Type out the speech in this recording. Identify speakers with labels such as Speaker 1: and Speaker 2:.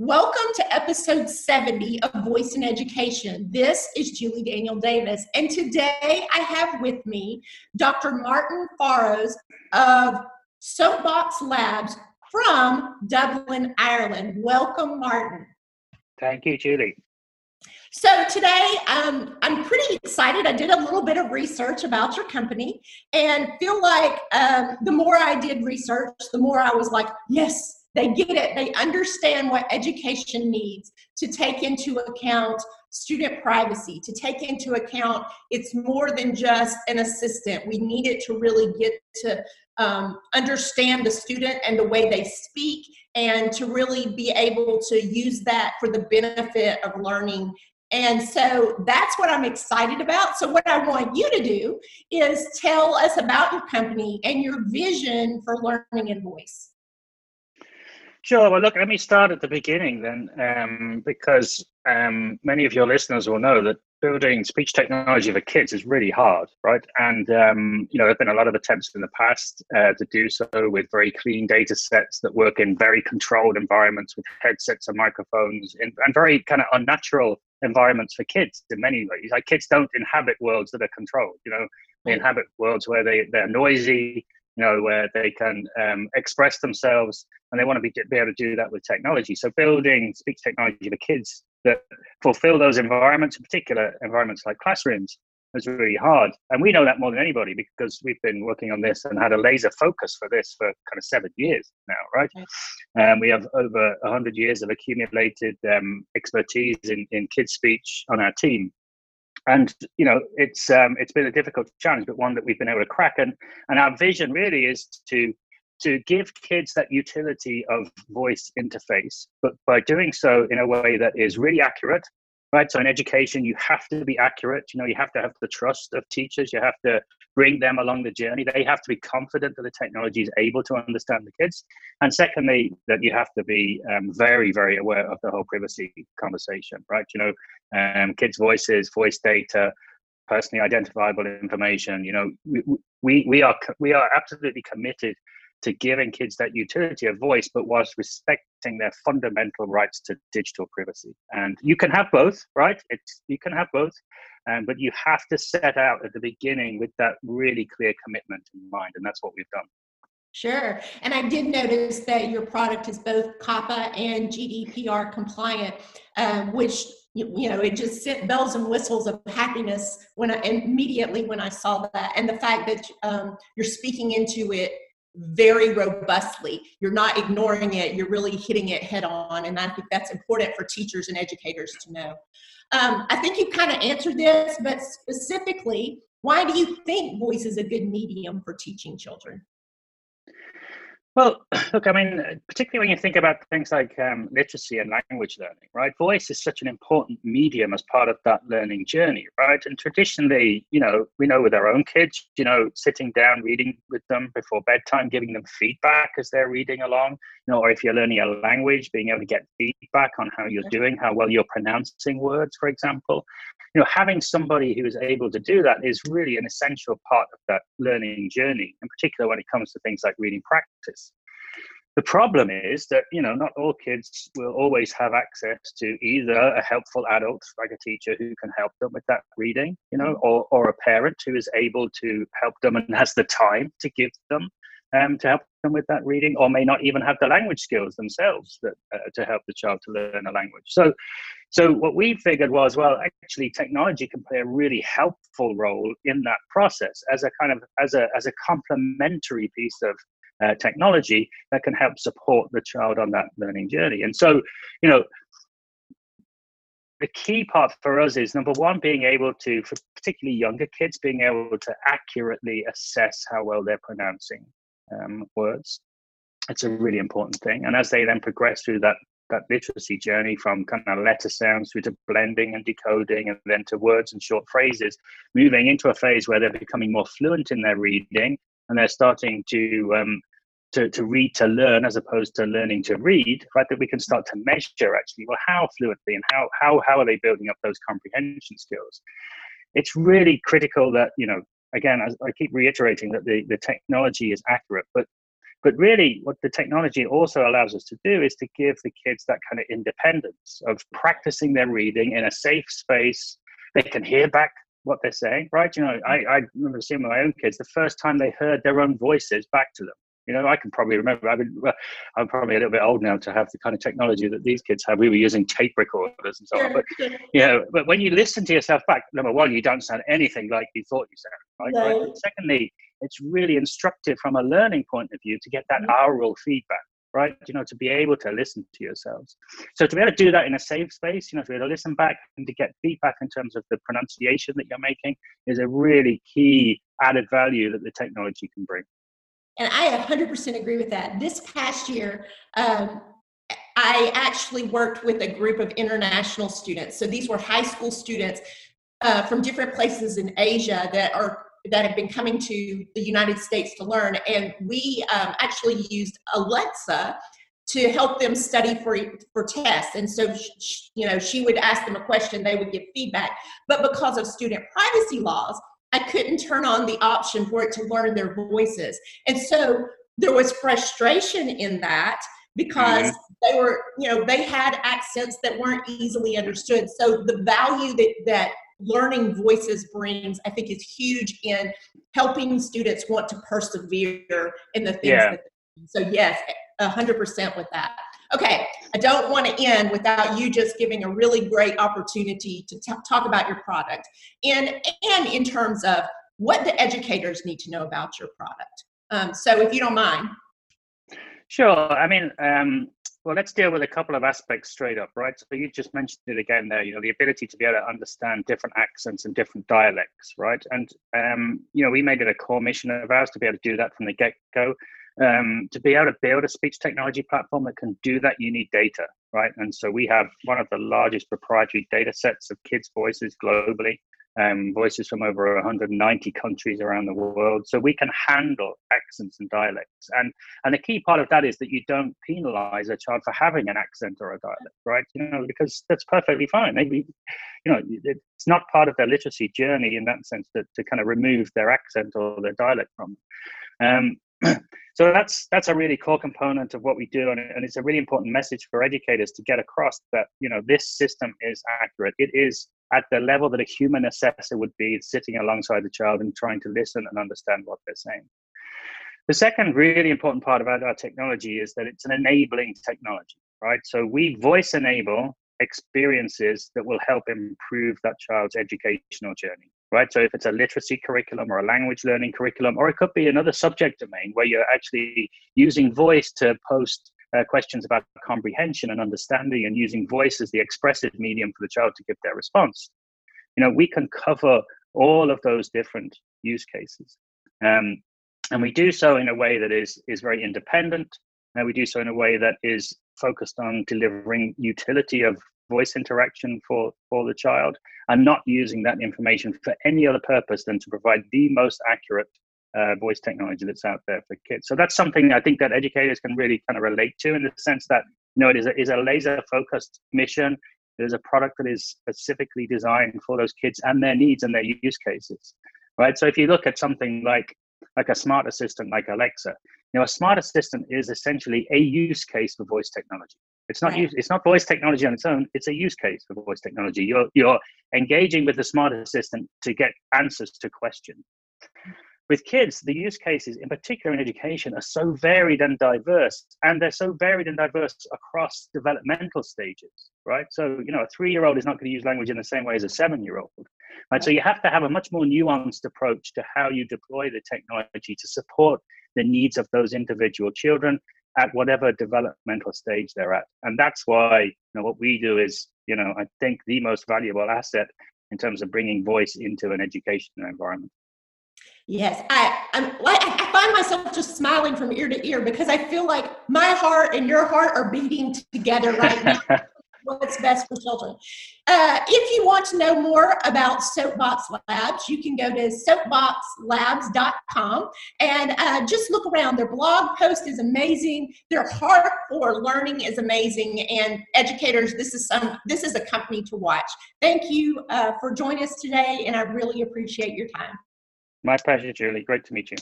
Speaker 1: Welcome to episode 70 of Voice in Education. This is Julie Daniel Davis, and today I have with me Dr. Martyn Farrows of Soapbox Labs from Dublin, Ireland. Welcome, Martyn.
Speaker 2: Thank you, Julie.
Speaker 1: So today, um, I'm pretty excited. I did a little bit of research about your company, and feel like um, the more I did research, the more I was like, yes, they get it. They understand what education needs to take into account student privacy, to take into account it's more than just an assistant. We need it to really get to um, understand the student and the way they speak and to really be able to use that for the benefit of learning and so that's what I'm excited about. So, what I want you to do is tell us about your company and your vision for learning in voice.
Speaker 2: Sure. Well, look, let me start at the beginning then, um, because um, many of your listeners will know that building speech technology for kids is really hard, right? And um, you know, there have been a lot of attempts in the past uh, to do so with very clean data sets that work in very controlled environments with headsets and microphones, in, and very kind of unnatural environments for kids in many ways. Like kids don't inhabit worlds that are controlled. You know, they inhabit worlds where they they're noisy, you know, where they can um, express themselves, and they want to be, be able to do that with technology. So building speech technology for kids that fulfill those environments, in particular environments like classrooms, is really hard. And we know that more than anybody because we've been working on this and had a laser focus for this for kind of seven years now, right? Um, we have over 100 years of accumulated um, expertise in, in kids' speech on our team and you know it's um, it's been a difficult challenge, but one that we've been able to crack. And and our vision really is to to give kids that utility of voice interface, but by doing so in a way that is really accurate right? So in education, you have to be accurate. You know, you have to have the trust of teachers. You have to bring them along the journey. They have to be confident that the technology is able to understand the kids. And secondly, that you have to be um, very, very aware of the whole privacy conversation, right? You know, um, kids' voices, voice data, personally identifiable information. You know, we, we, we are we are absolutely committed to giving kids that utility of voice, but whilst respecting their fundamental rights to digital privacy. And you can have both, right? It's, you can have both, um, but you have to set out at the beginning with that really clear commitment in mind, and that's what we've done.
Speaker 1: Sure. And I did notice that your product is both COPPA and GDPR compliant, um, which you, know it just sent bells and whistles of happiness when I immediately when I saw that, and the fact that um, you're speaking into it very robustly. You're not ignoring it, you're really hitting it head on. And I think that's important for teachers and educators to know. Um, I think you kind of answered this, but specifically, why do you think voice is a good medium for teaching children?
Speaker 2: Well, look, I mean, particularly when you think about things like um, literacy and language learning, right? Voice is such an important medium as part of that learning journey, right? And traditionally, you know, we know with our own kids, you know, sitting down, reading with them before bedtime, giving them feedback as they're reading along, you know, or if you're learning a language, being able to get feedback on how you're doing, how well you're pronouncing words, for example. You know, having somebody who is able to do that is really an essential part of that learning journey, in particular when it comes to things like reading practice. The problem is that you know not all kids will always have access to either a helpful adult like a teacher who can help them with that reading, you know, or, or a parent who is able to help them and has the time to give them um, to help them with that reading, or may not even have the language skills themselves that, uh, to help the child to learn a language. So, so what we figured was, well, actually, technology can play a really helpful role in that process as a kind of as a as a complementary piece of uh, technology that can help support the child on that learning journey. And so, you know, the key part for us is number one, being able to, for particularly younger kids, being able to accurately assess how well they're pronouncing um, words. It's a really important thing. And as they then progress through that that literacy journey from kind of letter sounds through to blending and decoding and then to words and short phrases, moving into a phase where they're becoming more fluent in their reading and they're starting to um, to, to read to learn as opposed to learning to read, right? That we can start to measure actually, well, how fluently and how how how are they building up those comprehension skills? It's really critical that, you know, again, I keep reiterating that the, the technology is accurate, but But really, what the technology also allows us to do is to give the kids that kind of independence of practicing their reading in a safe space. They can hear back what they're saying, right? You know, I, I remember seeing my own kids the first time they heard their own voices back to them. You know, I can probably remember. I mean, I'm probably a little bit old now to have the kind of technology that these kids have. We were using tape recorders and so on. But you know, but when you listen to yourself back, number one, you don't sound anything like you thought you sounded. Right? No. right? Secondly, it's really instructive from a learning point of view to get that mm-hmm. aural feedback right? You know, to be able to listen to yourselves. So to be able to do that in a safe space, you know, to be able to listen back and to get feedback in terms of the pronunciation that you're making is a really key added value that the technology can bring.
Speaker 1: And I 100% agree with that. This past year, um, I actually worked with a group of international students. So these were high school students uh, from different places in Asia that are that have been coming to the United States to learn. And we um, actually used Alexa to help them study for for tests. And so, she, you know, she would ask them a question, they would give feedback. But because of student privacy laws, I couldn't turn on the option for it to learn their voices. And so there was frustration in that because mm-hmm. they were, you know, they had accents that weren't easily understood. So the value that that learning voices brings, I think, is huge in helping students want to persevere in the things yeah. So yes, hundred percent with that. Okay, I don't want to end without you just giving a really great opportunity to t- talk about your product and and in terms of what the educators need to know about your product. Um, so if you don't mind.
Speaker 2: Sure. I mean, um, well, let's deal with a couple of aspects straight up, right? So you just mentioned it again there, you know, the ability to be able to understand different accents and different dialects, right? And, um, you know, we made it a core mission of ours to be able to do that from the get go. Um, to be able to build a speech technology platform that can do that, you need data, right? And so we have one of the largest proprietary data sets of kids' voices globally um, voices from over 190 countries around the world. So we can handle accents and dialects. And, and the key part of that is that you don't penalize a child for having an accent or a dialect, right? You know, because that's perfectly fine. Maybe, you know, it's not part of their literacy journey in that sense to, to kind of remove their accent or their dialect from. Um, so that's that's a really core component of what we do and, and it's a really important message for educators to get across that you know this system is accurate it is at the level that a human assessor would be sitting alongside the child and trying to listen and understand what they're saying. The second really important part about our technology is that it's an enabling technology, right? So we voice enable experiences that will help improve that child's educational journey, right? So if it's a literacy curriculum or a language learning curriculum, or it could be another subject domain where you're actually using voice to post uh, questions about comprehension and understanding and using voice as the expressive medium for the child to give their response. You know, we can cover all of those different use cases. Um, and we do so in a way that is, is very independent. And we do so in a way that is focused on delivering utility of voice interaction for, for the child and not using that information for any other purpose than to provide the most accurate uh, voice technology that's out there for kids. So that's something I think that educators can really kind of relate to in the sense that you know it is a, is a laser focused mission. It is a product that is specifically designed for those kids and their needs and their use cases, right? So if you look at something like like a smart assistant like Alexa, you know, a smart assistant is essentially a use case for voice technology. It's not right. use, it's not voice technology on its own. It's a use case for voice technology. You're you're engaging with the smart assistant to get answers to questions with kids, the use cases, in particular in education, are so varied and diverse, and they're so varied and diverse across developmental stages, right? So, you know, a three year old is not going to use language in the same way as a seven year old, right? So, you have to have a much more nuanced approach to how you deploy the technology to support the needs of those individual children at whatever developmental stage they're at. And that's why, you know, what we do is, you know, I think the most valuable asset in terms of bringing voice into an educational environment.
Speaker 1: Yes, I, I'm I find myself just smiling from ear to ear because I feel like my heart and your heart are beating together right now. What's best for children? Uh, if you want to know more about Soapbox Labs, you can go to soapboxlabs.com and uh, just look around. Their blog post is amazing. Their heart for learning is amazing. And educators, this is some this is a company to watch. Thank you uh, for joining us today, and I really appreciate your time.
Speaker 2: My pleasure, Julie. Great to meet you.